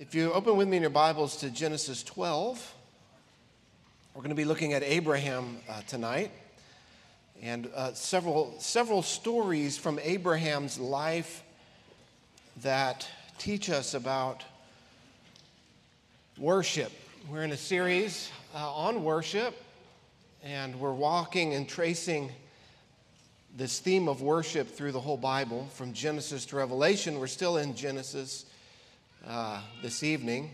If you open with me in your Bibles to Genesis 12, we're going to be looking at Abraham uh, tonight and uh, several, several stories from Abraham's life that teach us about worship. We're in a series uh, on worship, and we're walking and tracing this theme of worship through the whole Bible from Genesis to Revelation. We're still in Genesis uh, this evening.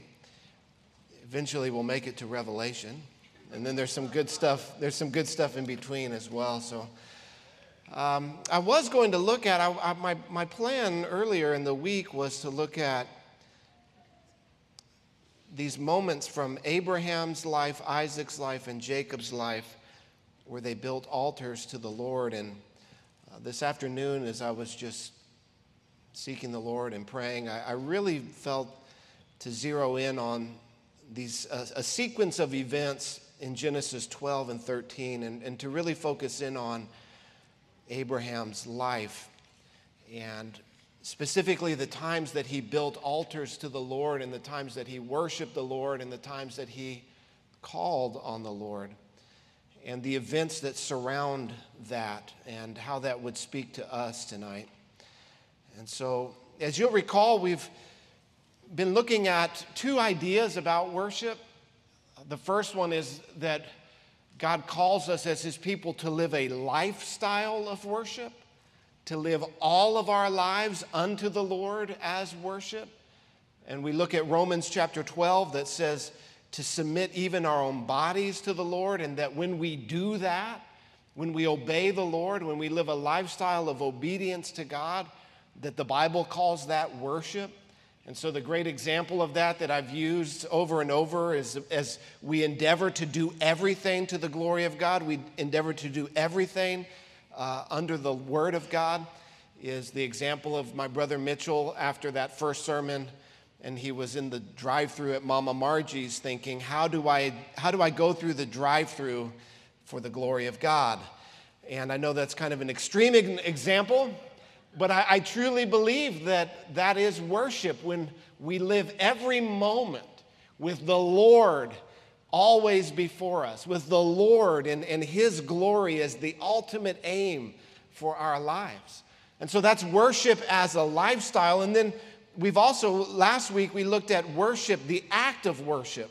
Eventually, we'll make it to Revelation, and then there's some good stuff. There's some good stuff in between as well. So, um, I was going to look at I, I, my my plan earlier in the week was to look at these moments from Abraham's life, Isaac's life, and Jacob's life, where they built altars to the Lord. And uh, this afternoon, as I was just seeking the Lord and praying, I, I really felt to zero in on these uh, a sequence of events in Genesis 12 and 13, and, and to really focus in on Abraham's life and specifically the times that he built altars to the Lord and the times that he worshiped the Lord and the times that he called on the Lord and the events that surround that and how that would speak to us tonight. And so, as you'll recall, we've been looking at two ideas about worship. The first one is that God calls us as His people to live a lifestyle of worship, to live all of our lives unto the Lord as worship. And we look at Romans chapter 12 that says to submit even our own bodies to the Lord, and that when we do that, when we obey the Lord, when we live a lifestyle of obedience to God, that the Bible calls that worship. And so, the great example of that that I've used over and over is as we endeavor to do everything to the glory of God, we endeavor to do everything uh, under the Word of God, is the example of my brother Mitchell after that first sermon. And he was in the drive through at Mama Margie's thinking, how do, I, how do I go through the drive through for the glory of God? And I know that's kind of an extreme example, but I, I truly believe that that is worship when we live every moment with the Lord always before us, with the Lord and, and His glory as the ultimate aim for our lives. And so that's worship as a lifestyle. And then we've also, last week, we looked at worship, the act of worship.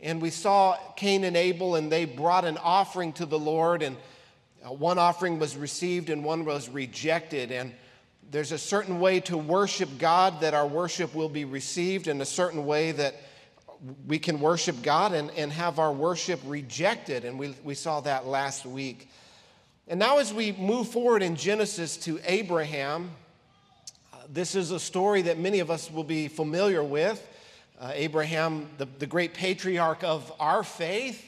And we saw Cain and Abel, and they brought an offering to the Lord, and uh, one offering was received and one was rejected. And there's a certain way to worship God that our worship will be received, and a certain way that we can worship God and, and have our worship rejected. And we, we saw that last week. And now, as we move forward in Genesis to Abraham, uh, this is a story that many of us will be familiar with. Uh, Abraham, the, the great patriarch of our faith,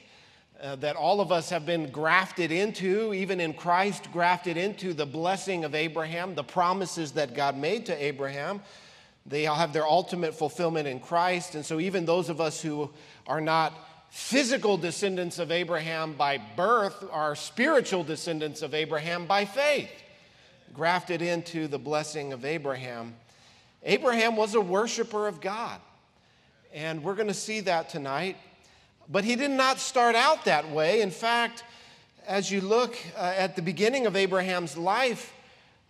uh, that all of us have been grafted into, even in Christ, grafted into the blessing of Abraham, the promises that God made to Abraham. They all have their ultimate fulfillment in Christ. And so, even those of us who are not physical descendants of Abraham by birth are spiritual descendants of Abraham by faith, grafted into the blessing of Abraham. Abraham was a worshiper of God. And we're going to see that tonight. But he did not start out that way. In fact, as you look uh, at the beginning of Abraham's life,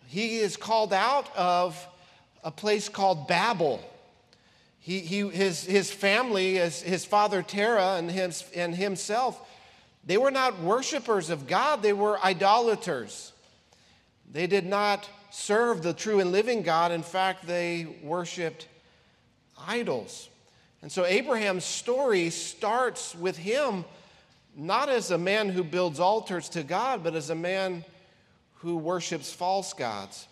he is called out of a place called Babel. He, he, his, his family, his, his father Terah and, his, and himself, they were not worshipers of God, they were idolaters. They did not serve the true and living God. In fact, they worshiped idols. And so Abraham's story starts with him not as a man who builds altars to God, but as a man who worships false gods.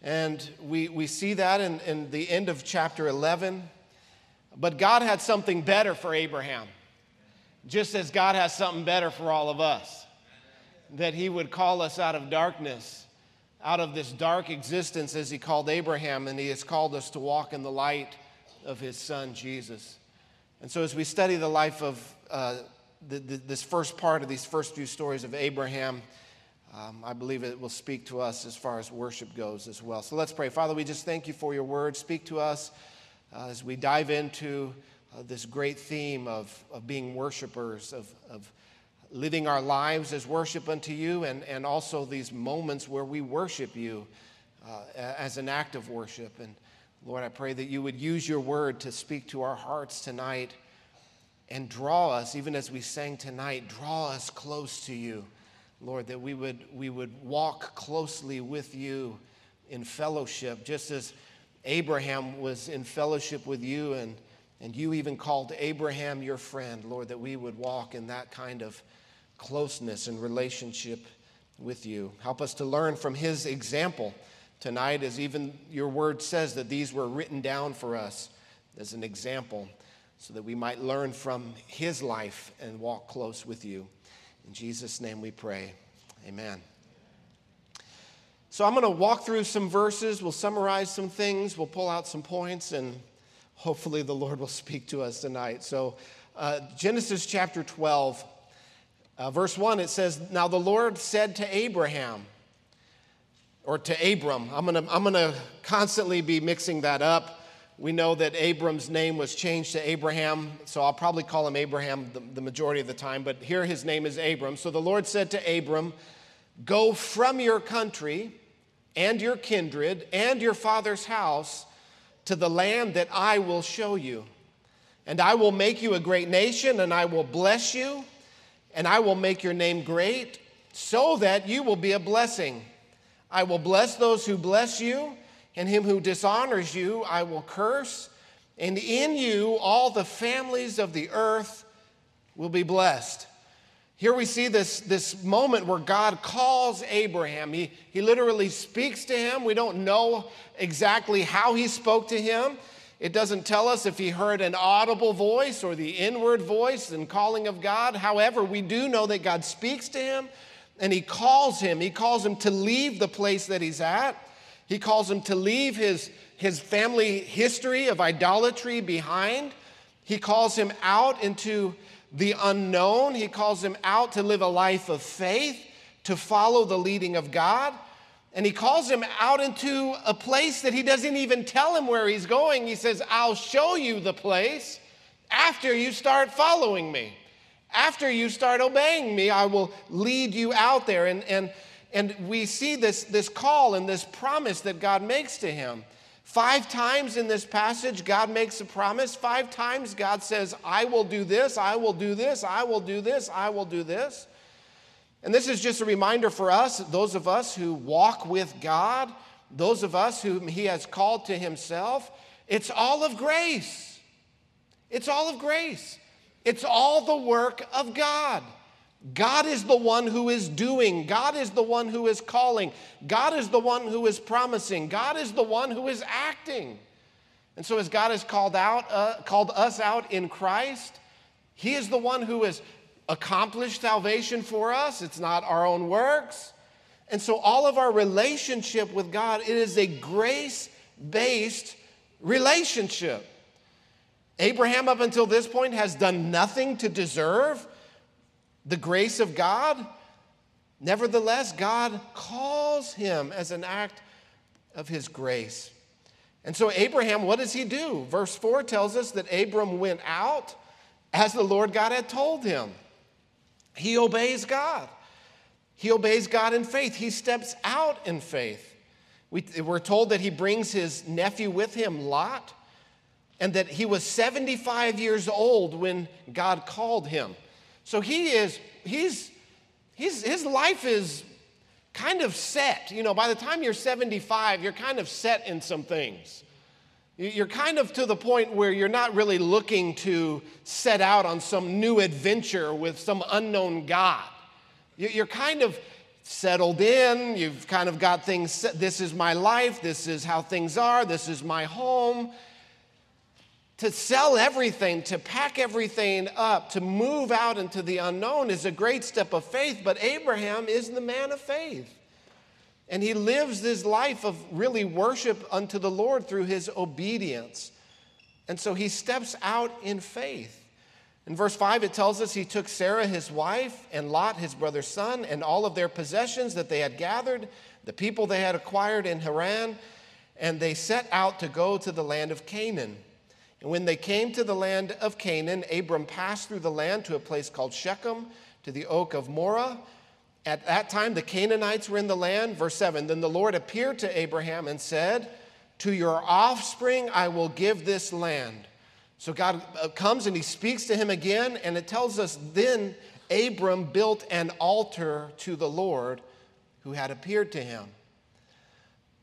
And we, we see that in, in the end of chapter 11. But God had something better for Abraham, just as God has something better for all of us. That he would call us out of darkness, out of this dark existence as he called Abraham, and he has called us to walk in the light of his son, Jesus. And so, as we study the life of uh, the, the, this first part of these first few stories of Abraham, um, I believe it will speak to us as far as worship goes as well. So let's pray. Father, we just thank you for your word. Speak to us uh, as we dive into uh, this great theme of, of being worshipers, of, of living our lives as worship unto you, and, and also these moments where we worship you uh, as an act of worship. And Lord, I pray that you would use your word to speak to our hearts tonight and draw us, even as we sang tonight, draw us close to you. Lord, that we would, we would walk closely with you in fellowship, just as Abraham was in fellowship with you, and, and you even called Abraham your friend, Lord, that we would walk in that kind of closeness and relationship with you. Help us to learn from his example tonight, as even your word says that these were written down for us as an example, so that we might learn from his life and walk close with you. In Jesus' name we pray. Amen. So I'm going to walk through some verses. We'll summarize some things. We'll pull out some points, and hopefully the Lord will speak to us tonight. So, uh, Genesis chapter 12, uh, verse 1, it says, Now the Lord said to Abraham, or to Abram, I'm going to I'm going to constantly be mixing that up. We know that Abram's name was changed to Abraham, so I'll probably call him Abraham the, the, majority of the time, but here his name is Abram. So the Lord said to Abram, Go from your country and your kindred and your father's house to the land that I will show you. And I will make you a great nation, and I will bless you, and I will make your name great, so that you will be a blessing. I will bless those who bless you and him who dishonors you I will curse, and in you all the families of the earth will be blessed. Here we see this, this moment where God calls Abraham. He, he literally speaks to him. We don't know exactly how he spoke to him. It doesn't tell us if he heard an audible voice or the inward voice and calling of God. However, we do know that God speaks to him and he calls him. He calls him to leave the place that he's at. He calls him to leave his, his family history of idolatry behind. He calls him out into the unknown. He calls him out to live a life of faith, to follow the leading of God. And he calls him out into a place that he doesn't even tell him where he's going. He says, I'll show you the place after you start following me. After you start obeying me, I will lead you out there. And, and and we see this, this call and this promise that God makes to him. Five times in this passage, God makes a promise. Five times, God says, I will do this, I will do this, I will do this, I will do this. And this is just a reminder for us, those of us who walk with God, those of us whom He has called to Himself. It's all of grace. It's all of grace. It's all the work of God. God is the one who is doing. God is the one who is calling. God is the one who is promising. God is the one who is acting. And so, as God has called out, uh, called us out in Christ, He is the one who has accomplished salvation for us. It's not our own works. And so, all of our relationship with God, it is a grace-based relationship. Abraham, up until this point, has done nothing to deserve the grace of God. Nevertheless, God calls him as an act of his grace. And so, Abraham, what does he do? Verse 4 tells us that Abram went out as the Lord God had told him. He obeys God. He obeys God in faith. He steps out in faith. We, we're told that he brings his nephew with him, Lot, and that he was 75 years old when God called him. So he is, he's, he's, his life is kind of set. You know, by the time you're 75, you're kind of set in some things. You're kind of to the point where you're not really looking to set out on some new adventure with some unknown God. You're kind of settled in. You've kind of got things set. This is my life. This is how things are. This is my home to sell everything, to pack everything up, to move out into the unknown is a great step of faith, but Abraham is the man of faith. And he lives this life of really worship unto the Lord through his obedience. And so he steps out in faith. In verse 5, it tells us he took Sarah, his wife, and Lot, his brother's son, and all of their possessions that they had gathered, the people they had acquired in Haran, and they set out to go to the land of Canaan. And when they came to the land of Canaan, Abram passed through the land to a place called Shechem, to the oak of Moreh. At that time, the Canaanites were in the land. Verse 7 Then the Lord appeared to Abraham and said, To your offspring I will give this land. So God uh, comes and he speaks to him again, and it tells us then Abram built an altar to the Lord who had appeared to him.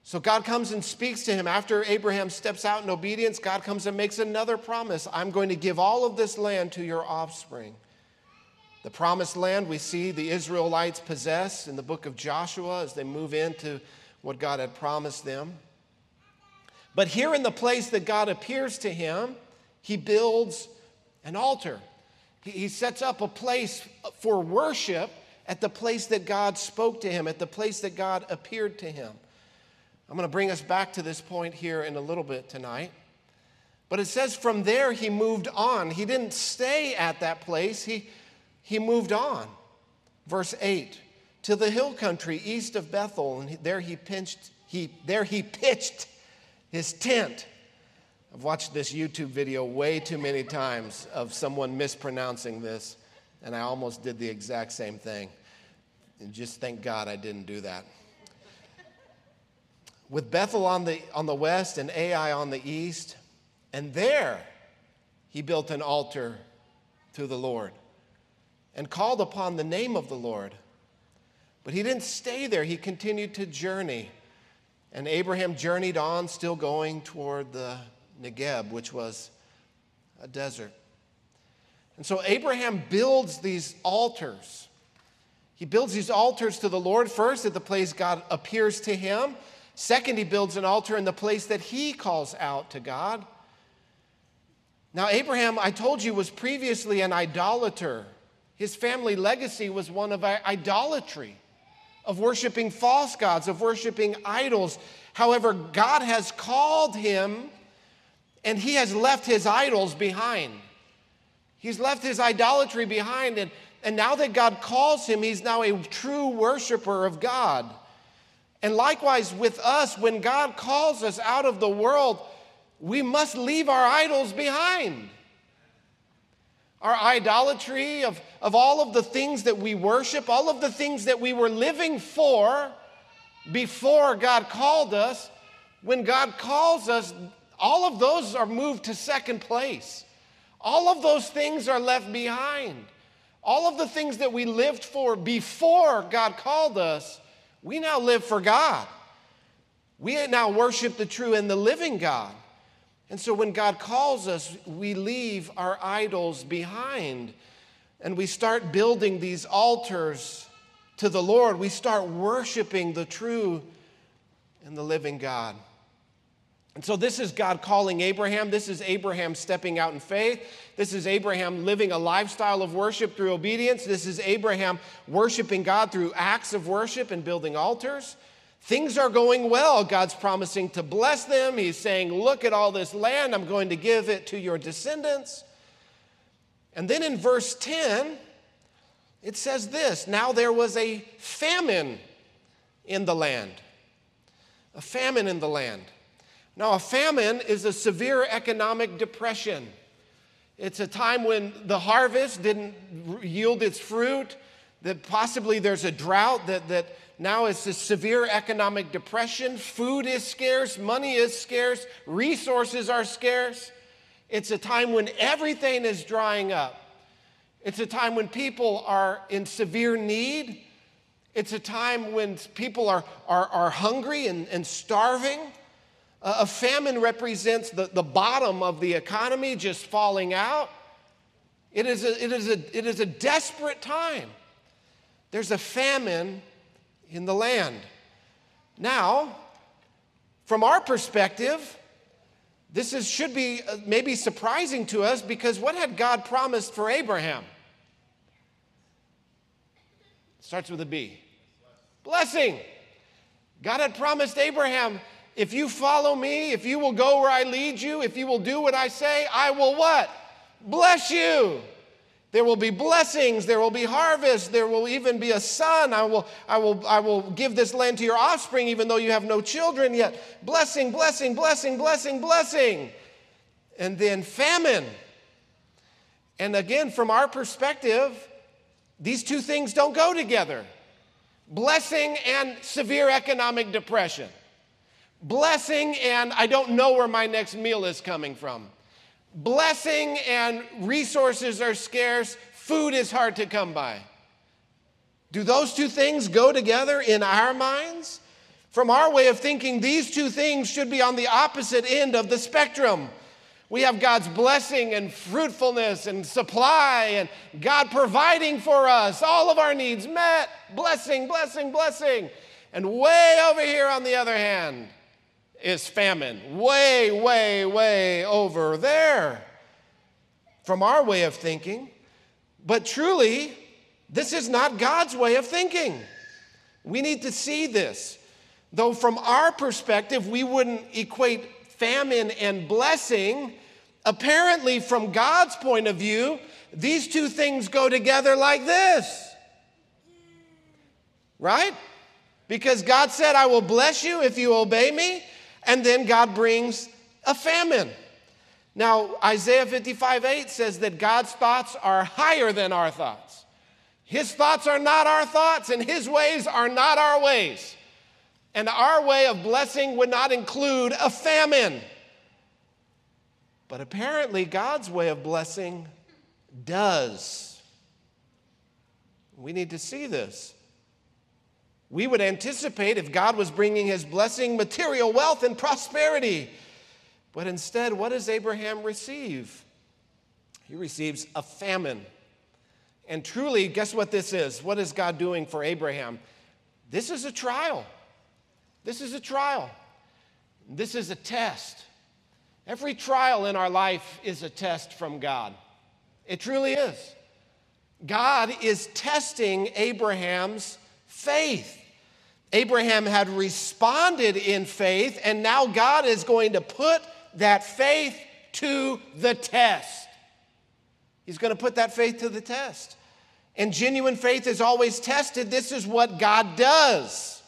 So God comes and speaks to him. After Abraham steps out in obedience, God comes and makes another promise I'm going to give all of this land to your offspring. The promised land we see the Israelites possess in the book of Joshua as they move into what God had promised them. But here in the place that God appears to him, he builds an altar. He sets up a place for worship at the place that God spoke to him, at the place that God appeared to him. I'm going to bring us back to this point here in a little bit tonight. But it says from there he moved on. He didn't stay at that place, he, he moved on. Verse 8 to the hill country east of Bethel, and there he, pinched, he, there he pitched his tent. I've watched this YouTube video way too many times of someone mispronouncing this, and I almost did the exact same thing. And just thank God I didn't do that with Bethel on the, on the west and Ai on the east. And there he built an altar to the Lord and called upon the name of the Lord. But he didn't stay there, he continued to journey. And Abraham journeyed on, still going toward the Negeb, which was a desert. And so Abraham builds these altars. He builds these altars to the Lord first at the place God appears to him. Second, he builds an altar in the place that he calls out to God. Now, Abraham, I told you, was previously an idolater. His family legacy was one of idolatry, of worshiping false gods, of worshiping idols. However, God has called him and he has left his idols behind. He's left his idolatry behind. And, and now that God calls him, he's now a true worshiper of God. And likewise with us, when God calls us out of the world, we must leave our idols behind. Our idolatry of, of all of the things that we worship, all of the things that we were living for before God called us, when God calls us, all of those are moved to second place. All of those things are left behind. All of the things that we lived for before God called us we now live for God. We now worship the true and the living God. And so when God calls us, we leave our idols behind and we start building these altars to the Lord. We start worshiping the true and the living God. And so, this is God calling Abraham. This is Abraham stepping out in faith. This is Abraham living a lifestyle of worship through obedience. This is Abraham worshiping God through acts of worship and building altars. Things are going well. God's promising to bless them. He's saying, Look at all this land. I'm going to give it to your descendants. And then in verse 10, it says this Now there was a famine in the land. A famine in the land. Now, a famine is a severe economic depression. It's a time when the harvest didn't yield its fruit, that possibly there's a drought, that, that now it's a severe economic depression. Food is scarce, money is scarce, resources are scarce. It's a time when everything is drying up. It's a time when people are in severe need. It's a time when people are, are, are hungry and, and starving. A famine represents the, the bottom of the economy just falling out. It is, a, it, is a, it is a desperate time. There's a famine in the land. Now, from our perspective, this is, should be uh, maybe surprising to us because what had God promised for Abraham? Starts with a B. Blessing. God had promised Abraham if you follow me, if you will go where I lead you, if you will do what I say, I will what? Bless you. There will be blessings, there will be harvest, there will even be a son. I will, I will, I will give this land to your offspring, even though you have no children yet. Blessing, blessing, blessing, blessing, blessing. and then famine. And again, from our perspective, these two things don't go together blessing and severe economic depression, blessing and I don't know where my next meal is coming from, blessing and resources are scarce, food is hard to come by. Do those two things go together in our minds? From our way of thinking, these two things should be on the opposite end of the spectrum. We have God's blessing and fruitfulness and supply, and God providing for us, all of our needs met. Blessing, blessing, blessing. And way over here on the other hand is famine. Way, way, way over there. From our way of thinking. But truly, this is not God's way of thinking. We need to see this. Though, from our perspective, we wouldn't equate famine and blessing, apparently, from God's point of view, these two things go together like this. Right? Because God said, I will bless you if you obey me, and then God brings a famine. Now, Isaiah 55 8 says that God's thoughts are higher than our thoughts. His thoughts are not our thoughts, and His ways are not our ways. And our way of blessing would not include a famine. But apparently, God's way of blessing does. We need to see this. We would anticipate if God was bringing his blessing, material wealth, and prosperity. But instead, what does Abraham receive? He receives a famine. And truly, guess what this is? What is God doing for Abraham? This is a trial. This is a trial. This is a test. Every trial in our life is a test from God. It truly is. God is testing Abraham's faith. Abraham had responded in faith, and now God is going to put that faith to the test. He's going to put that faith to the test. And genuine faith is always tested. This is what God does.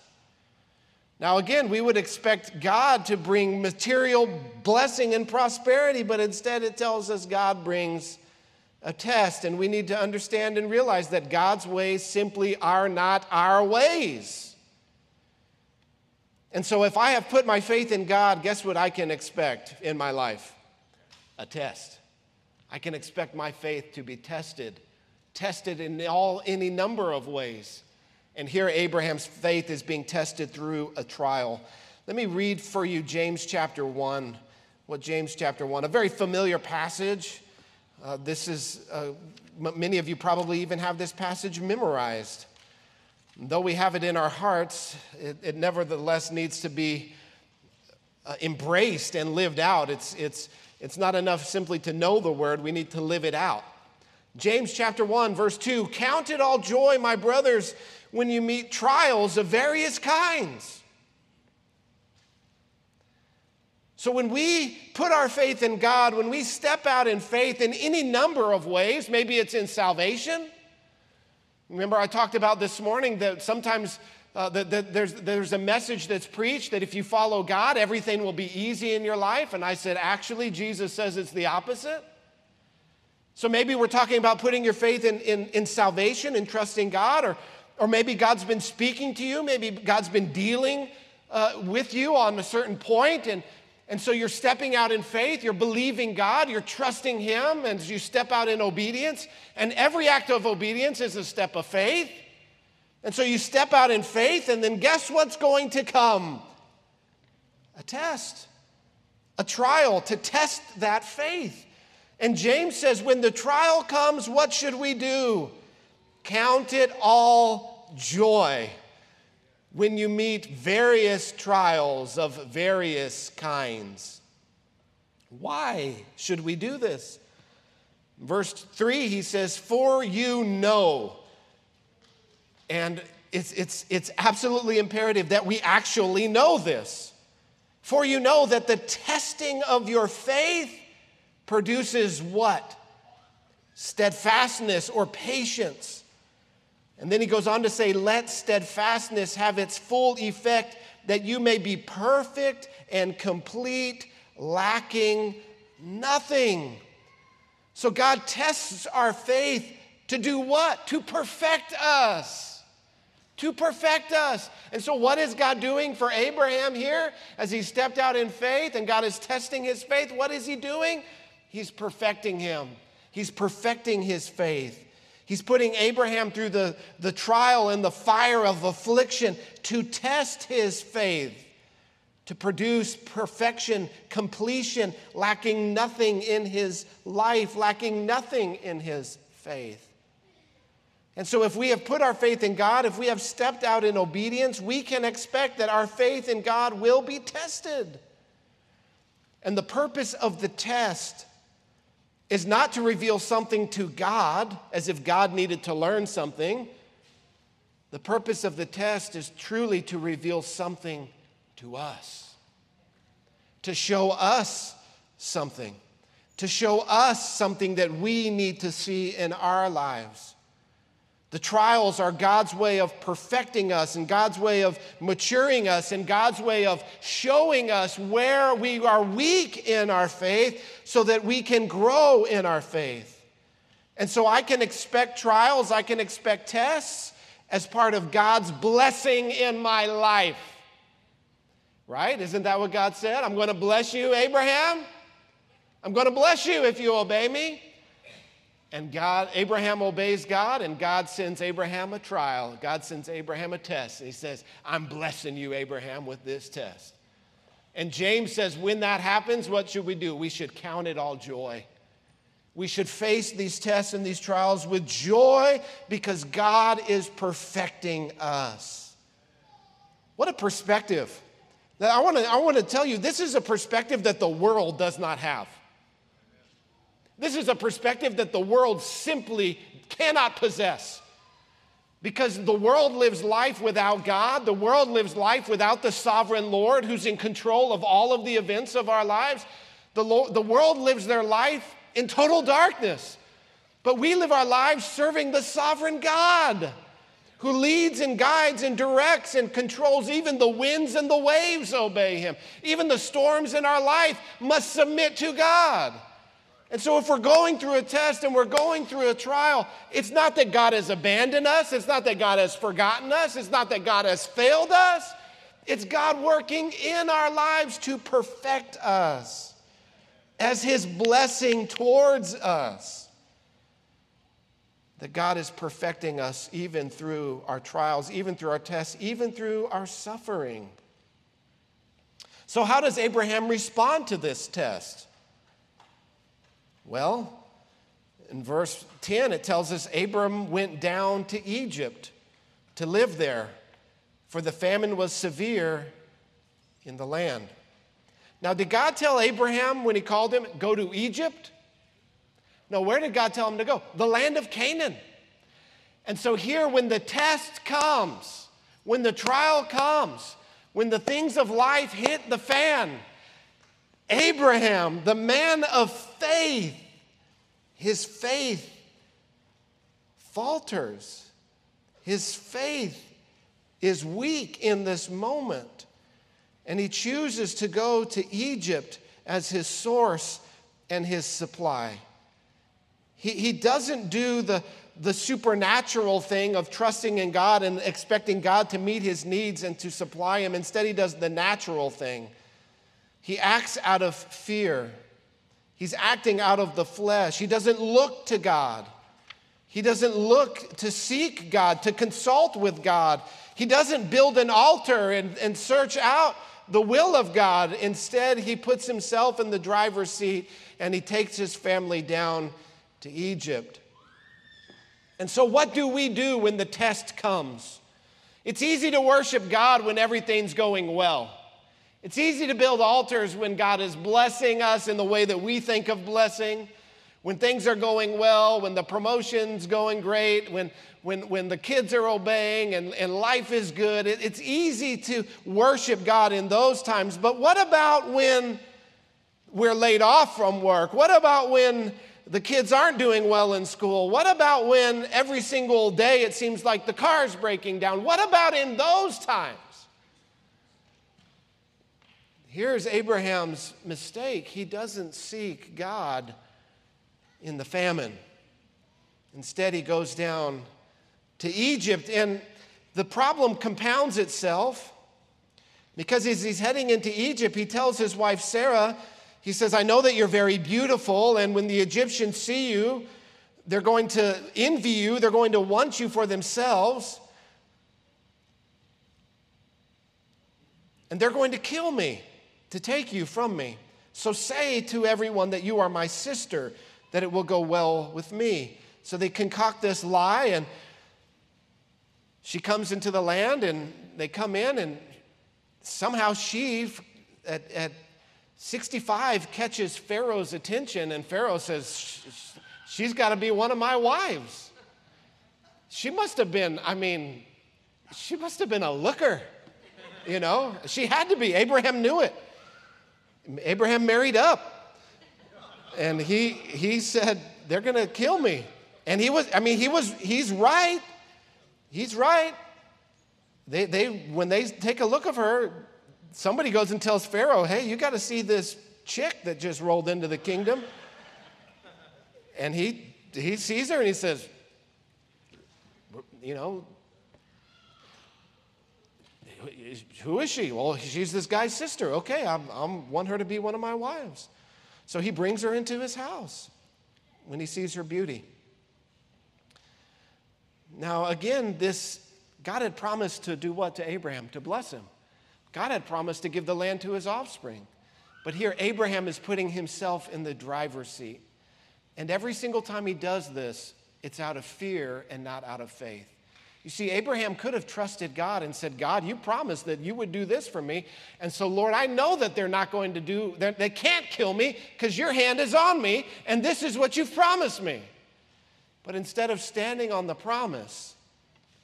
Now, again, we would expect God to bring material blessing and prosperity, but instead it tells us God brings a test, and we need to understand and realize that God's ways simply are not our ways. And so, if I have put my faith in God, guess what I can expect in my life? A test. I can expect my faith to be tested, tested in all any number of ways. And here, Abraham's faith is being tested through a trial. Let me read for you James chapter 1. What James chapter 1, a very familiar passage. Uh, this is, uh, many of you probably even have this passage memorized. Though we have it in our hearts, it, it nevertheless needs to be uh, embraced and lived out. It's, it's, it's not enough simply to know the word, we need to live it out. James chapter 1, verse 2 Count it all joy, my brothers when you meet trials of various kinds. So, when we put our faith in God, when we step out in faith in any number of ways, maybe it's in salvation. Remember, I talked about this morning that sometimes uh, that, that there's, there's a message that's preached that if you follow God, everything will be easy in your life. And I said, actually, Jesus says it's the opposite. So maybe we're talking about putting your faith in, in, in salvation and trusting God, or or maybe God's been speaking to you, maybe God's been dealing uh, with you on a certain point, and, and so you're stepping out in faith, you're believing God, you're trusting Him, and you step out in obedience. And every act of obedience is a step of faith. And so you step out in faith, and then guess what's going to come? A test, a trial to test that faith. And James says, when the trial comes, what should we do? Count it all joy when you meet various trials of various kinds. Why should we do this? Verse 3, he says, For you know. And it's, it's, it's absolutely imperative that we actually know this. For you know that the testing of your faith produces what? Steadfastness or patience. And then he goes on to say, Let steadfastness have its full effect, that you may be perfect and complete, lacking Nothing. So God tests our faith to do what? To perfect us. To perfect us. And so, what is God doing for Abraham here as he stepped out in faith and God is testing his faith? What is he doing? He's perfecting him, he's perfecting his faith. He's putting Abraham through the, the trial and the fire of affliction to test his faith to produce perfection, completion, lacking nothing in his life, lacking nothing in his faith. And so, if we have put our faith in God, if we have stepped out in obedience, we can expect that our faith in God will be tested. And the purpose of the test is not to reveal something to God as if God needed to learn something. The purpose of the test is truly to reveal something to us, to show us something, to show us something that we need to see in our lives. The trials are God's way of perfecting us and God's way of maturing us and God's way of showing us where we are weak in our faith so that we can grow in our faith. And so I can expect trials, I can expect tests as part of God's blessing in my life. Right? Isn't that what God said? I'm going to bless you, Abraham. I'm going to bless you if you obey me. And God, Abraham obeys God, and God sends Abraham a trial. God sends Abraham a test. And he says, I'm blessing you, Abraham, with this test. And James says, when that happens, what should we do? We should count it all joy. We should face these tests and these trials with joy because God is perfecting us. What a perspective. I want to I want to tell you this is a perspective that the world does not have. This is a perspective that the world simply cannot possess. Because the world lives life without God, the world lives life without the sovereign Lord who's in control of all of the events of our lives. The, Lord, the world lives their life in total darkness. But we live our lives serving the sovereign God who leads and guides and directs and controls even the winds and the waves obey him. Even the storms in our life must submit to God. And so, if we're going through a test and we're going through a trial, it's not that God has abandoned us, it's not that God has forgotten us, it's not that God has failed us. It's God working in our lives to perfect us as His blessing towards us that God is perfecting us even through our trials, even through our tests, even through our suffering. So, how does Abraham respond to this test? Well, in verse 10, it tells us Abram went down to Egypt to live there, for the famine was severe in the land. Now, did God tell Abraham when he called him, go to Egypt? No, where did God tell him to go? The land of Canaan. And so, here, when the test comes, when the trial comes, when the things of life hit the fan, Abraham, the man of faith, his faith falters. His faith is weak in this moment. And he chooses to go to Egypt as his source and his supply. He, he doesn't do the, the supernatural thing of trusting in God and expecting God to meet his needs and to supply him. Instead, he does the natural thing. He acts out of fear, he's acting out of the flesh. He doesn't look to God. He doesn't look to seek God, to consult with God. He doesn't build an altar and, and search out the will of God. Instead, he puts himself in the driver's seat and he takes his family down to Egypt. And so, what do we do when the test comes? It's easy to worship God when everything's going well. It's easy to build altars when God is blessing us in the way that we think of blessing, when things are going well, when the promotion's going great, when, when, when the kids are obeying and, and life is good. It, it's easy to worship God in those times. But what about when we're laid off from work? What about when the kids aren't doing well in school? What about when every single day it seems like the car's breaking down? What about in those times? Here's Abraham's mistake. He doesn't seek God in the famine. Instead, he goes down to Egypt, and the problem compounds itself because as he's heading into Egypt, he tells his wife Sarah, he says, I know that you're very beautiful, and when the Egyptians see you, they're going to envy you, they're going to want you for themselves, and they're going to kill me to take you from me. So say to everyone that you are my sister, that it will go well with me. So they concoct this lie, and she comes into the land, and they come in, and somehow she, at, at 65, catches Pharaoh's attention, and Pharaoh says, She's got to be one of my wives. She must have been, I mean, she must have been a looker, you know? She had to be. Abraham knew it. Abraham married up. And he, he said, They're going to kill me. And he was, I mean, he was, he's right. He's right. They, they, when they take a look of her, somebody goes and tells Pharaoh, Hey, you got to see this chick that just rolled into the kingdom. And he, he sees her and he says, You know, who is she? Well, she's this guy's sister. Okay, I am want her to be one of my wives. So he brings her into his house when he sees her beauty. Now, again, this God had promised to do what to Abraham? To bless him. God had promised to give the land to his offspring. But here, Abraham is putting himself in the driver's seat. And every single time he does this, it's out of fear and not out of faith. You see, Abraham could have trusted God and said, God, you promised that you would do this for me. And so, Lord, I know that they're not going to do, they can't kill me because your hand is on me, and this is what you've promised me. But instead of standing on the promise,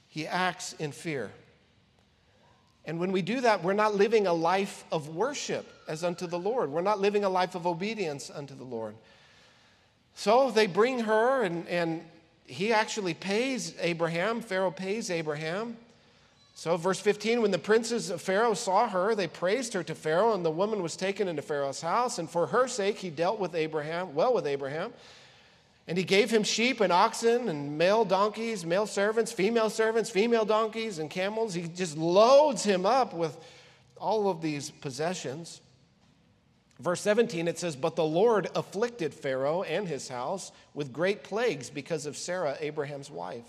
he acts in fear. And when we do that, we're not living a life of worship as unto the Lord. We're not living a life of obedience unto the Lord. So they bring her, and, and he actually pays Abraham. Pharaoh pays Abraham. So, verse 15, when the princes of Pharaoh saw her, they praised her to Pharaoh, and the woman was taken into Pharaoh's house. And for her sake, he dealt with Abraham, well with Abraham. And he gave him sheep and oxen and male donkeys, male servants, female servants, female donkeys, and camels. He just loads him up with all of these possessions. Verse 17, it says, But the Lord afflicted Pharaoh and his house with great plagues because of Sarah, Abraham's wife.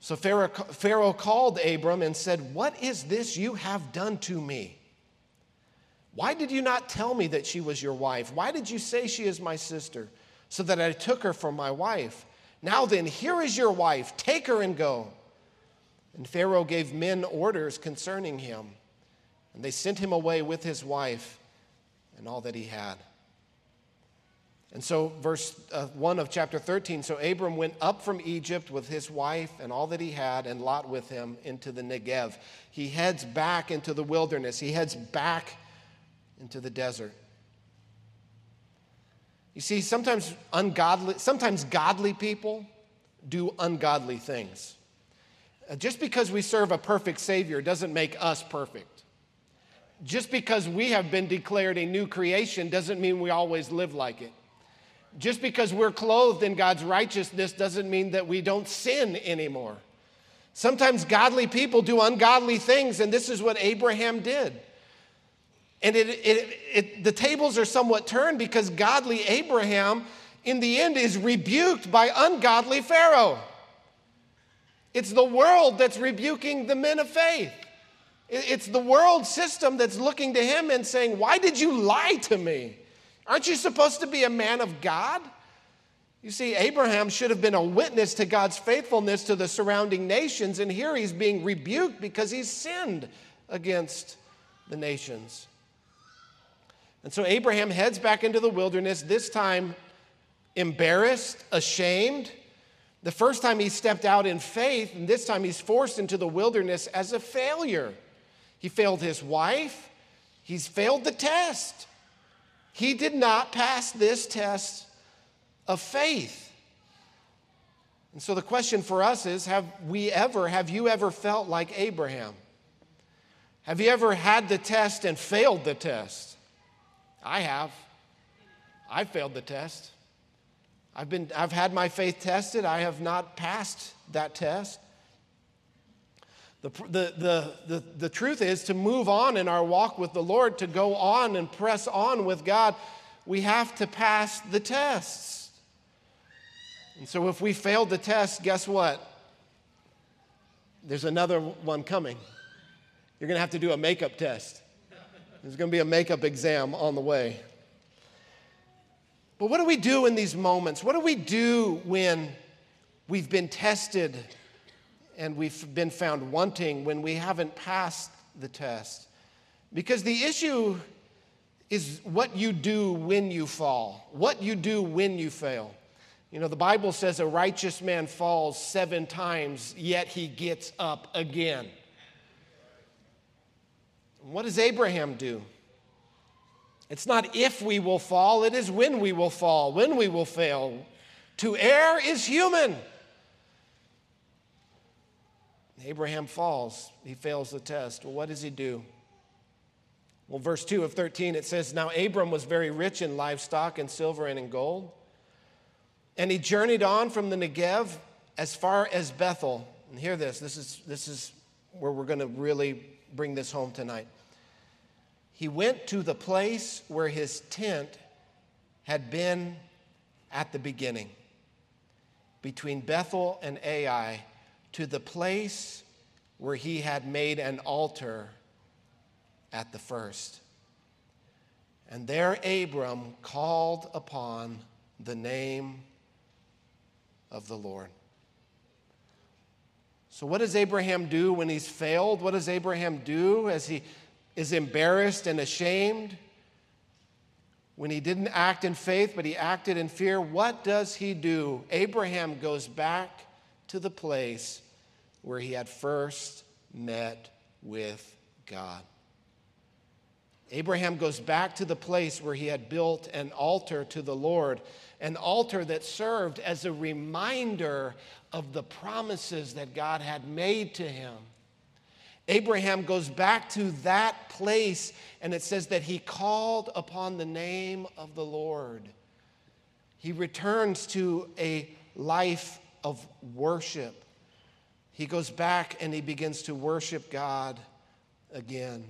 So Pharaoh, called Abram and said, What is this you have done to me? Why did you not tell me that she was your wife? Why did you say she is my sister? So that I took her for my wife. Now then, here is your wife. Take her and go. And Pharaoh gave men orders concerning him. And they sent him away with his wife and all that he had. And so, verse uh, 1 of chapter 13 so Abram went up from Egypt with his wife and all that he had, and Lot with him into the Negev. He heads back into the wilderness, he heads back into the desert. You see, sometimes ungodly, sometimes godly people do ungodly things. Uh, just because we serve a perfect Savior doesn't make us perfect just because we have been declared a new creation doesn't mean we always live like it. Just because we're clothed in God's righteousness doesn't mean that we don't sin anymore. Sometimes godly people do ungodly things, and this is what Abraham did. And it, it, it, the tables are somewhat turned because godly Abraham, in the end, is rebuked by ungodly Pharaoh. It's the world that's rebuking the men of faith. It's the world system that's looking to him and saying, Why did you lie to me? Aren't you supposed to be a man of God? You see, Abraham should have been a witness to God's faithfulness to the surrounding nations, and here he's being rebuked because he's sinned against the nations. And so Abraham heads back into the wilderness, this time embarrassed, ashamed. The first time he stepped out in faith, and this time he's forced into the wilderness as a failure. He failed his wife. He's failed the test. He did not pass this test of faith. And so the question for us is have we ever, have you ever felt like Abraham? Have you ever had the test and failed the test? I have. I failed the test. I've, been, I've had my faith tested. I have not passed that test. The, the, the, the, the truth is to move on in our walk with the Lord, to go on and press on with God, we have to pass the tests. And so if we failed the test, guess what? There's another one coming. You're going to have to do a makeup test. There's going to be a makeup exam on the way. But what do we do in these moments? What do we do when we've been tested and we've been found wanting, when we haven't passed the test? Because the issue is what you do when you fall, what you do when you fail. You know, the Bible says a righteous man falls seven times, yet he gets up again. What does Abraham do? It's not if we will fall, it is when we will fall, when we will fail. To err is human. Abraham falls, he fails the test. Well, what does he do? Well, verse 2 of 13, it says, Now Abram was very rich in livestock and silver and in gold. And he journeyed on from the Negev as far as Bethel. And hear this, this is, this is where we're going to really bring this home tonight. He went to the place where his tent had been at the beginning, between Bethel and Ai, to the place where he had made an altar at the first. And there Abram called upon the name of the Lord. So, what does Abraham do when he's failed? What does Abraham do as he is embarrassed and ashamed? When he didn't act in faith, but he acted in fear, what does he do? Abraham goes back to the place where he had first met with God. Abraham goes back to the place where he had built an altar to the Lord, an altar that served as a reminder of the promises that God had made to him. Abraham goes back to that place, and it says that he called upon the name of the Lord. He returns to a life of worship. He goes back and he begins to worship God again.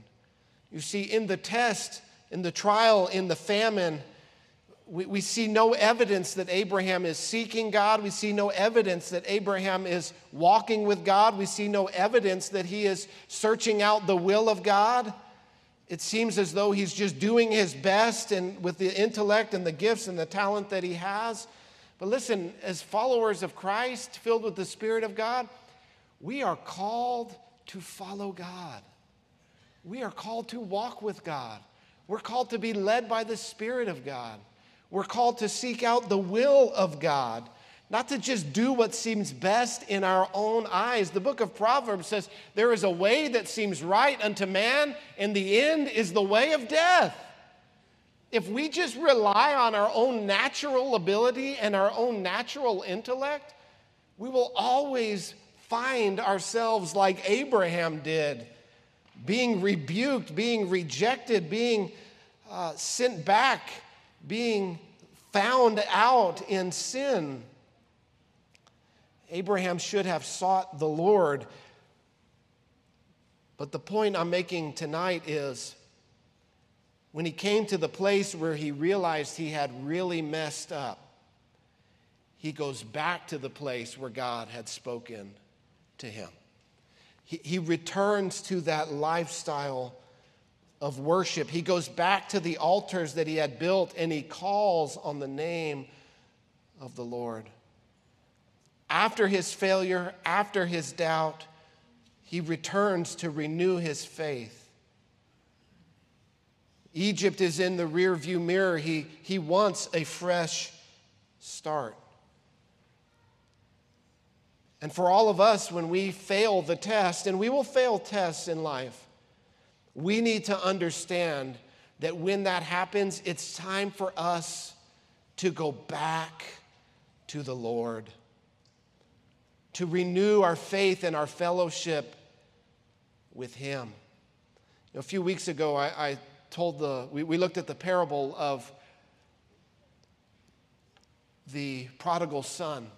You see, in the test, in the trial, in the famine, we, we see no evidence that Abraham is seeking God. We see no evidence that Abraham is walking with God. We see no evidence that he is searching out the will of God. It seems as though he's just doing his best and with the intellect and the gifts and the talent that he has. But listen, as followers of Christ, filled with the Spirit of God, we are called to follow God. We are called to walk with God. We're called to be led by the Spirit of God. We're called to seek out the will of God, not to just do what seems best in our own eyes. The book of Proverbs says, There is a way that seems right unto man, and the end is the way of death. If we just rely on our own natural ability and our own natural intellect, we will always find ourselves like Abraham did being rebuked, being rejected, being uh, sent back, being found out in sin. Abraham should have sought the Lord. But the point I'm making tonight is when he came to the place where he realized he had really messed up, he goes back to the place where God had spoken to him. He, he returns to that lifestyle of worship. He goes back to the altars that he had built and he calls on the name of the Lord. After his failure, after his doubt, he returns to renew his faith. Egypt is in the rearview mirror. He, he wants a fresh start. And for all of us, when we fail the test, and we will fail tests in life, we need to understand that when that happens, it's time for us to go back to the Lord, to renew our faith and our fellowship with Him. A few weeks ago, I, I told the, we, we looked at the parable of the prodigal son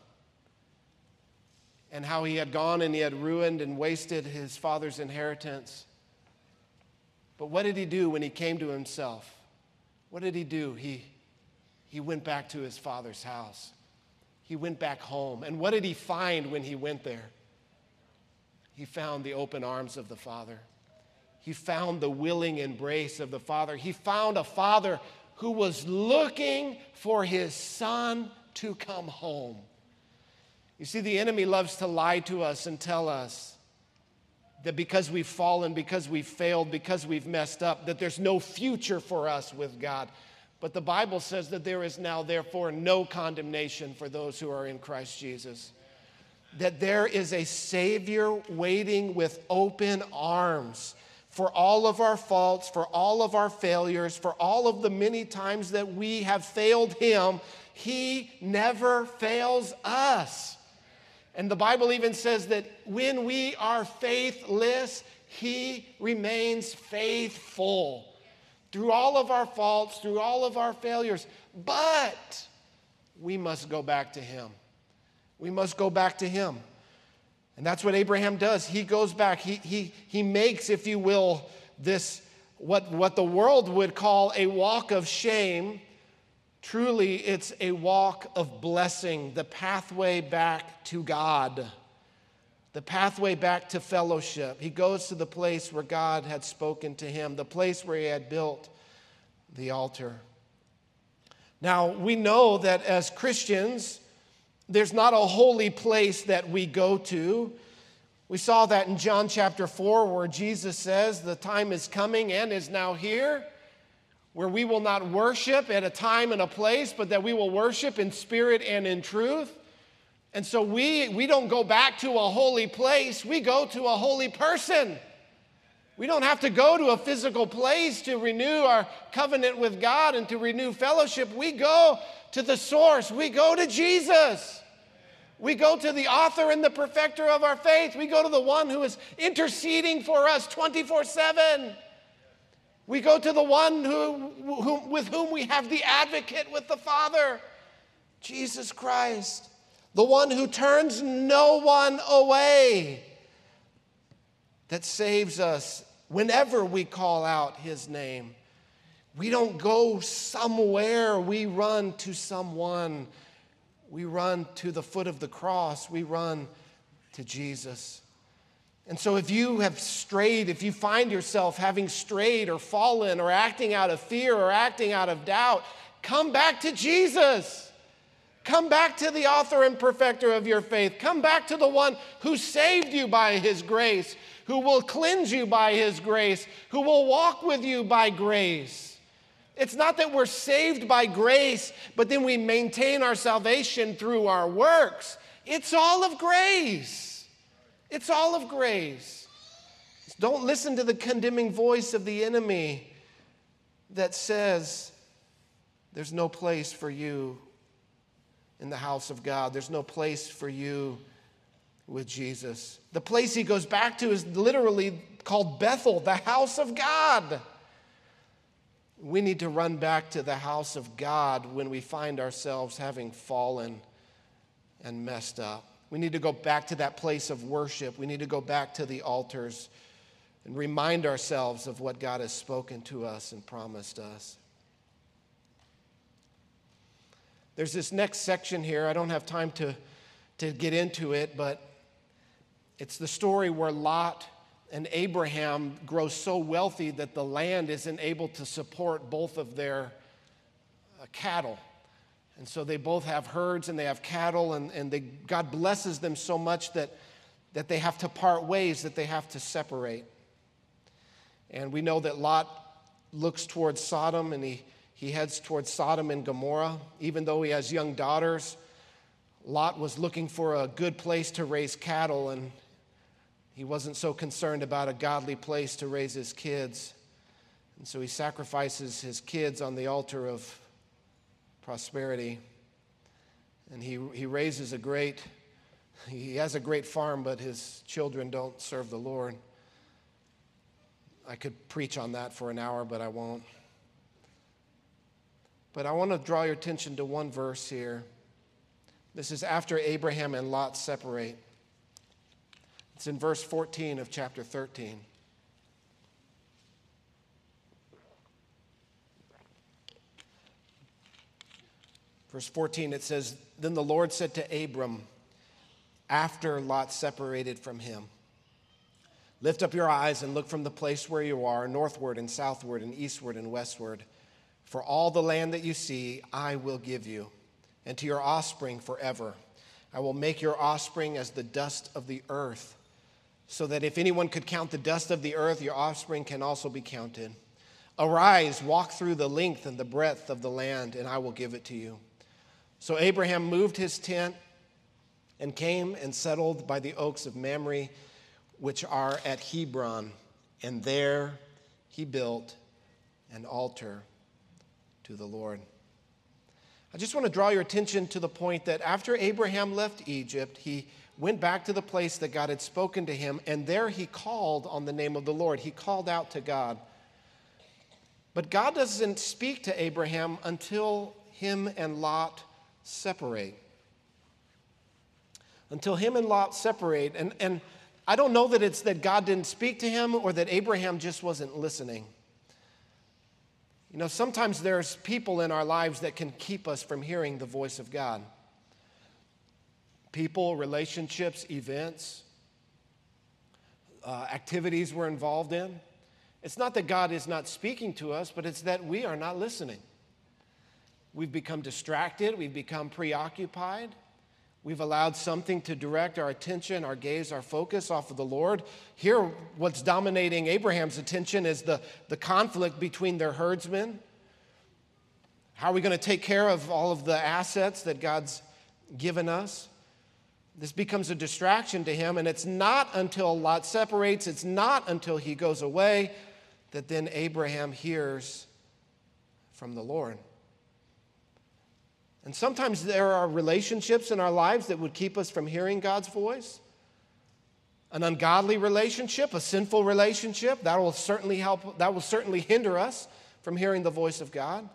and how he had gone and he had ruined and wasted his father's inheritance. But what did he do when he came to himself? What did he do? He, he went back to his father's house. He went back home. And what did he find when he went there? He found the open arms of the Father. He found the willing embrace of the Father. He found a Father who was looking for his son to come home. You see, the enemy loves to lie to us and tell us that because we've fallen, because we've failed, because we've messed up, that there's no future for us with God. But the Bible says that there is now, therefore, no condemnation for those who are in Christ Jesus. That there is a Savior waiting with open arms for all of our faults, for all of our failures, for all of the many times that we have failed Him. He never fails us. And the Bible even says that when we are faithless, He remains faithful through all of our faults, through all of our failures. But we must go back to Him. We must go back to Him. And that's what Abraham does. He goes back. He, he, he makes, if you will, this, what, what the world would call a walk of shame Truly, it's a walk of blessing, the pathway back to God, the pathway back to fellowship. He goes to the place where God had spoken to him, the place where he had built the altar. Now, we know that as Christians, there's not a holy place that we go to. We saw that in John chapter 4, where Jesus says, The time is coming and is now here where we will not worship at a time and a place, but that we will worship in spirit and in truth. And so we, we don't go back to a holy place, we go to a holy person. We don't have to go to a physical place to renew our covenant with God and to renew fellowship. We go to the source, we go to Jesus. We go to the author and the perfecter of our faith. We go to the one who is interceding for us 24 7. We go to the one who, who, with whom we have the advocate with the Father, Jesus Christ, the one who turns no one away, that saves us whenever we call out his name. We don't go somewhere, we run to someone. We run to the foot of the cross, we run to Jesus. And so, if you have strayed, if you find yourself having strayed or fallen or acting out of fear or acting out of doubt, come back to Jesus. Come back to the author and perfecter of your faith. Come back to the one who saved you by his grace, who will cleanse you by his grace, who will walk with you by grace. It's not that we're saved by grace, but then we maintain our salvation through our works. It's all of grace. It's all of grace. Don't listen to the condemning voice of the enemy that says, There's no place for you in the house of God, there's no place for you with Jesus. The place he goes back to is literally called Bethel, the house of God. We need to run back to the house of God when we find ourselves having fallen and messed up. We need to go back to that place of worship. We need to go back to the altars and remind ourselves of what God has spoken to us and promised us. There's this next section here. I don't have time to, to get into it, but it's the story where Lot and Abraham grow so wealthy that the land isn't able to support both of their uh, cattle. And so they both have herds and they have cattle, and, and they, God blesses them so much that, that they have to part ways, that they have to separate. And we know that Lot looks towards Sodom and he, he heads towards Sodom and Gomorrah. Even though he has young daughters, Lot was looking for a good place to raise cattle, and he wasn't so concerned about a godly place to raise his kids. And so he sacrifices his kids on the altar of prosperity. And he, he raises a great, he has a great farm, but his children don't serve the Lord. I could preach on that for an hour, but I won't. But I want to draw your attention to one verse here. This is after Abraham and Lot separate. It's in verse 14 of chapter 13. Verse 14, it says, Then the Lord said to Abram, after Lot separated from him, Lift up your eyes and look from the place where you are, northward and southward and eastward and westward. For all the land that you see, I will give you, and to your offspring forever. I will make your offspring as the dust of the earth, so that if anyone could count the dust of the earth, your offspring can also be counted. Arise, walk through the length and the breadth of the land, and I will give it to you. So Abraham moved his tent and came and settled by the oaks of Mamre which are at Hebron, and there he built an altar to the Lord. I just want to draw your attention to the point that after Abraham left Egypt, he went back to the place that God had spoken to him, and there he called on the name of the Lord. He called out to God. But God doesn't speak to Abraham until him and Lot separate. Until him and Lot separate. And, and I don't know that it's that God didn't speak to him or that Abraham just wasn't listening. You know, sometimes there's people in our lives that can keep us from hearing the voice of God. People, relationships, events, uh, activities we're involved in. It's not that God is not speaking to us, but it's that we are not listening. We've become distracted, we've become preoccupied. We've allowed something to direct our attention, our gaze, our focus off of the Lord. Here, what's dominating Abraham's attention is the, the conflict between their herdsmen. How are we going to take care of all of the assets that God's given us? This becomes a distraction to him, and it's not until Lot separates, it's not until he goes away that then Abraham hears from the Lord. And sometimes there are relationships in our lives that would keep us from hearing God's voice. An ungodly relationship, a sinful relationship, that will certainly help, that will certainly hinder us from hearing the voice of God.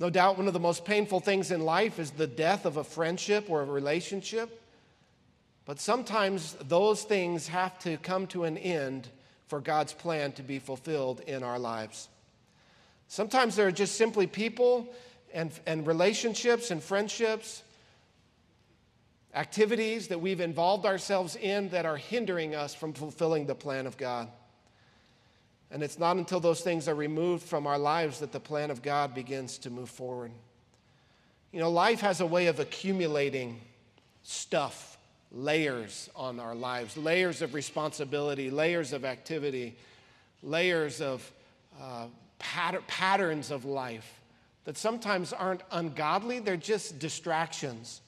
No doubt one of the most painful things in life is the death of a friendship or a relationship. But sometimes those things have to come to an end for God's plan to be fulfilled in our lives. Sometimes there are just simply people and, and relationships and friendships, activities that we've involved ourselves in that are hindering us from fulfilling the plan of God. And it's not until those things are removed from our lives that the plan of God begins to move forward. You know, life has a way of accumulating stuff, layers on our lives, layers of responsibility, layers of activity, layers of uh, pat- patterns of life that sometimes aren't ungodly, they're just distractions.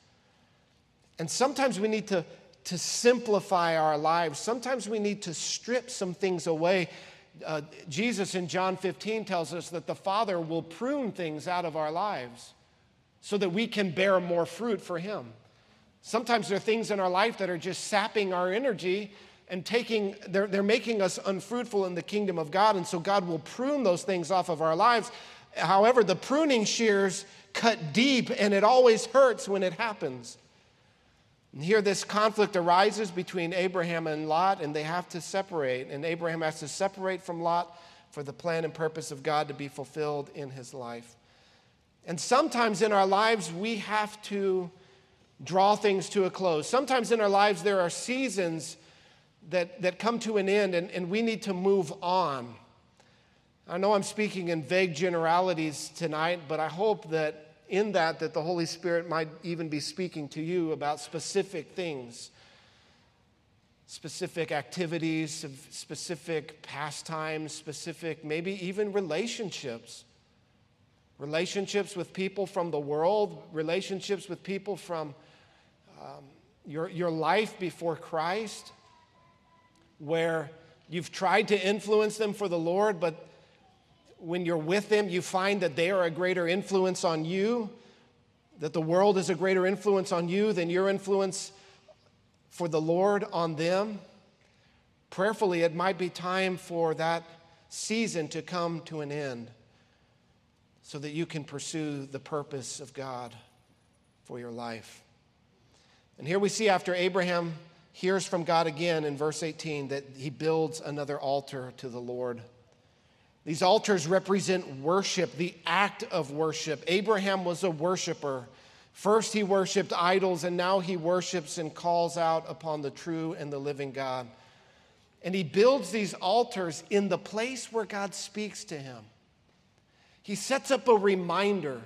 And sometimes we need to, to simplify our lives. Sometimes we need to strip some things away. Uh, Jesus in John 15 tells us that the Father will prune things out of our lives so that we can bear more fruit for Him. Sometimes there are things in our life that are just sapping our energy and taking, they're, they're making us unfruitful in the kingdom of God. And so God will prune those things off of our lives However, the pruning shears cut deep and it always hurts when it happens. And here, this conflict arises between Abraham and Lot, and they have to separate. And Abraham has to separate from Lot for the plan and purpose of God to be fulfilled in his life. And sometimes in our lives, we have to draw things to a close. Sometimes in our lives, there are seasons that, that come to an end, and, and we need to move on. I know I'm speaking in vague generalities tonight, but I hope that in that that the Holy Spirit might even be speaking to you about specific things, specific activities, specific pastimes, specific maybe even relationships. Relationships with people from the world, relationships with people from um, your, your life before Christ, where you've tried to influence them for the Lord, but when you're with them, you find that they are a greater influence on you, that the world is a greater influence on you than your influence for the Lord on them. prayerfully, it might be time for that season to come to an end so that you can pursue the purpose of God for your life. And here we see after Abraham hears from God again in verse 18 that he builds another altar to the Lord. These altars represent worship, the act of worship. Abraham was a worshiper. First, he worshiped idols, and now he worships and calls out upon the true and the living God. And he builds these altars in the place where God speaks to him. He sets up a reminder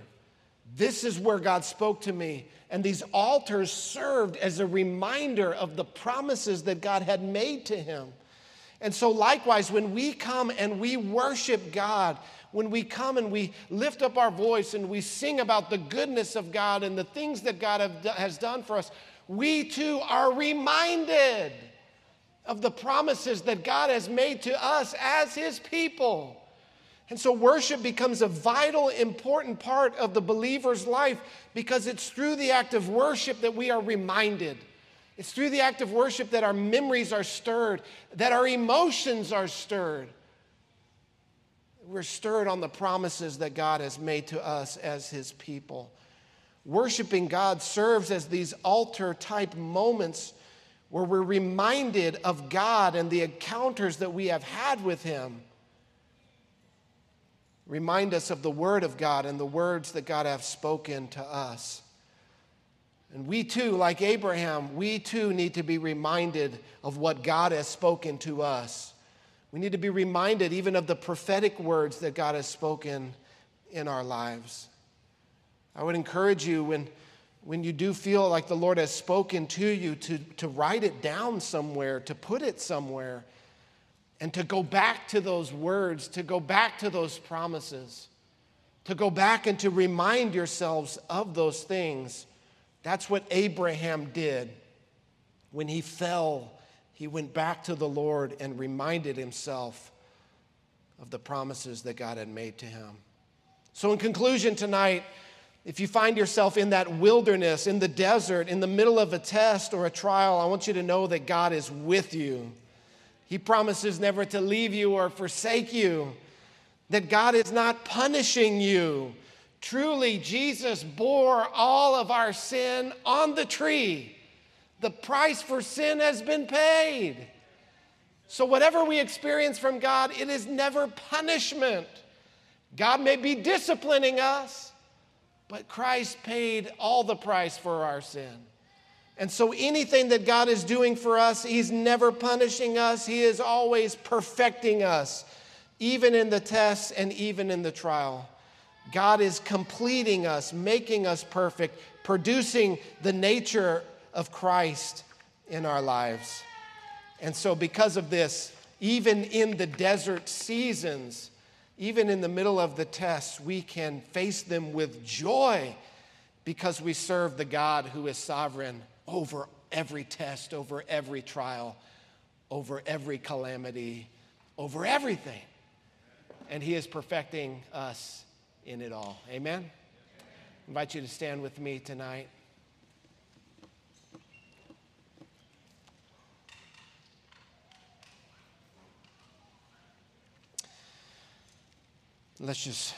this is where God spoke to me. And these altars served as a reminder of the promises that God had made to him. And so, likewise, when we come and we worship God, when we come and we lift up our voice and we sing about the goodness of God and the things that God have, has done for us, we too are reminded of the promises that God has made to us as His people. And so worship becomes a vital, important part of the believer's life because it's through the act of worship that we are reminded. It's through the act of worship that our memories are stirred, that our emotions are stirred. We're stirred on the promises that God has made to us as His people. Worshiping God serves as these altar type moments where we're reminded of God and the encounters that we have had with Him remind us of the Word of God and the words that God hath spoken to us. And we too, like Abraham, we too need to be reminded of what God has spoken to us. We need to be reminded even of the prophetic words that God has spoken in our lives. I would encourage you when, when you do feel like the Lord has spoken to you to, to write it down somewhere, to put it somewhere and to go back to those words, to go back to those promises, to go back and to remind yourselves of those things. That's what Abraham did. When he fell, he went back to the Lord and reminded himself of the promises that God had made to him. So, in conclusion, tonight, if you find yourself in that wilderness, in the desert, in the middle of a test or a trial, I want you to know that God is with you. He promises never to leave you or forsake you, that God is not punishing you. Truly, Jesus bore all of our sin on the tree. The price for sin has been paid. So, whatever we experience from God, it is never punishment. God may be disciplining us, but Christ paid all the price for our sin. And so, anything that God is doing for us, He's never punishing us, He is always perfecting us, even in the tests and even in the trial. God is completing us, making us perfect, producing the nature of Christ in our lives. And so, because of this, even in the desert seasons, even in the middle of the tests, we can face them with joy because we serve the God who is sovereign over every test, over every trial, over every calamity, over everything. And He is perfecting us in it all. Amen? Invite you to stand with me tonight. Let's just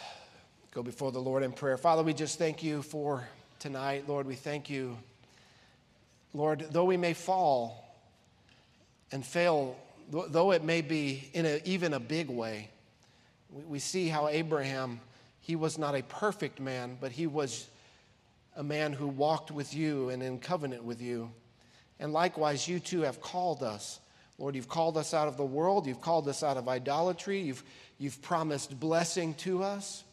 go before the Lord in prayer. Father, we just thank you for tonight. Lord, we thank you. Lord, though we may fall and fail, though it may be in a, even a big way, we, we see how Abraham, he was not a perfect man, but he was a man who walked with you and in covenant with you. And likewise, you too have called us. Lord, you've called us out of the world. You've called us out of idolatry. You've, you've promised blessing to us.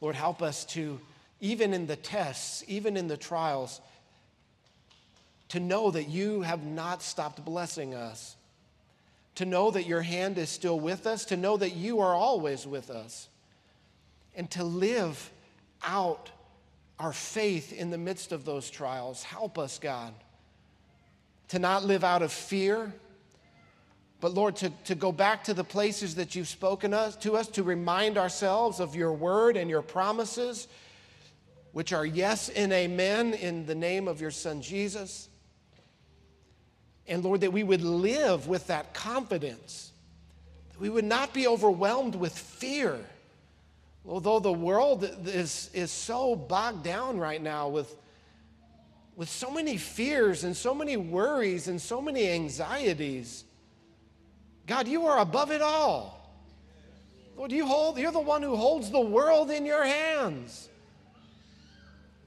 Lord, help us to, even in the tests, even in the trials, to know that you have not stopped blessing us, to know that your hand is still with us, to know that you are always with us, and to live out our faith in the midst of those trials. Help us, God, to not live out of fear. But Lord, to, to go back to the places that you've spoken us, to us, to remind ourselves of your word and your promises, which are yes and amen in the name of your Son Jesus And Lord, that we would live with that confidence, that we would not be overwhelmed with fear. Although the world is, is so bogged down right now with, with so many fears and so many worries and so many anxieties, God, you are above it all. Lord, you hold, you're the one who holds the world in your hands.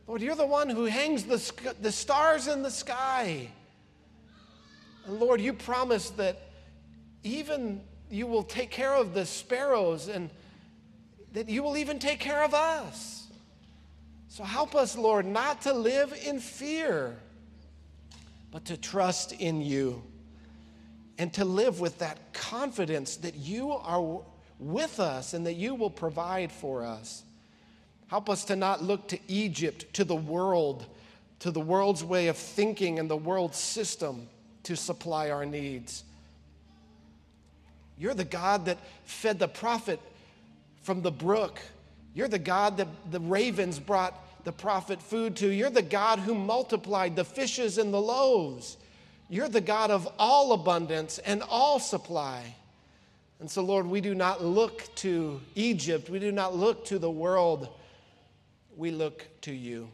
Lord, you're the one who hangs the, the stars in the sky. And Lord, you promise that even you will take care of the sparrows and that you will even take care of us. So help us, Lord, not to live in fear, but to trust in you and to live with that confidence that you are with us and that you will provide for us. Help us to not look to Egypt, to the world, to the world's way of thinking and the world's system to supply our needs. You're the God that fed the prophet from the brook. You're the God that the ravens brought the prophet food to. You're the God who multiplied the fishes and the loaves. You're the God of all abundance and all supply. And so, Lord, we do not look to Egypt, we do not look to the world, we look to you,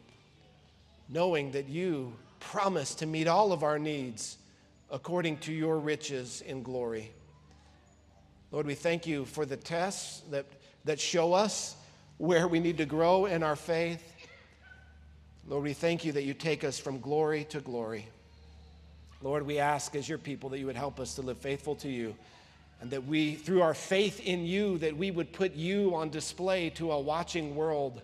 knowing that you promise to meet all of our needs according to your riches in glory. Lord, we thank you for the tests that, that show us where we need to grow in our faith. Lord, we thank you that you take us from glory to glory. Lord, we ask as your people that you would help us to live faithful to you and that we, through our faith in you, that we would put you on display to a watching world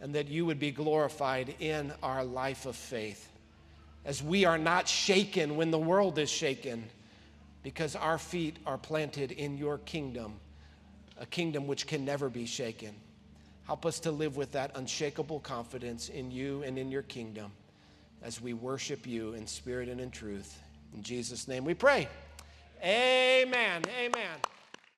and that you would be glorified in our life of faith as we are not shaken when the world is shaken, because our feet are planted in your kingdom, a kingdom which can never be shaken. Help us to live with that unshakable confidence in you and in your kingdom as we worship you in spirit and in truth. In Jesus' name we pray. Amen. Amen.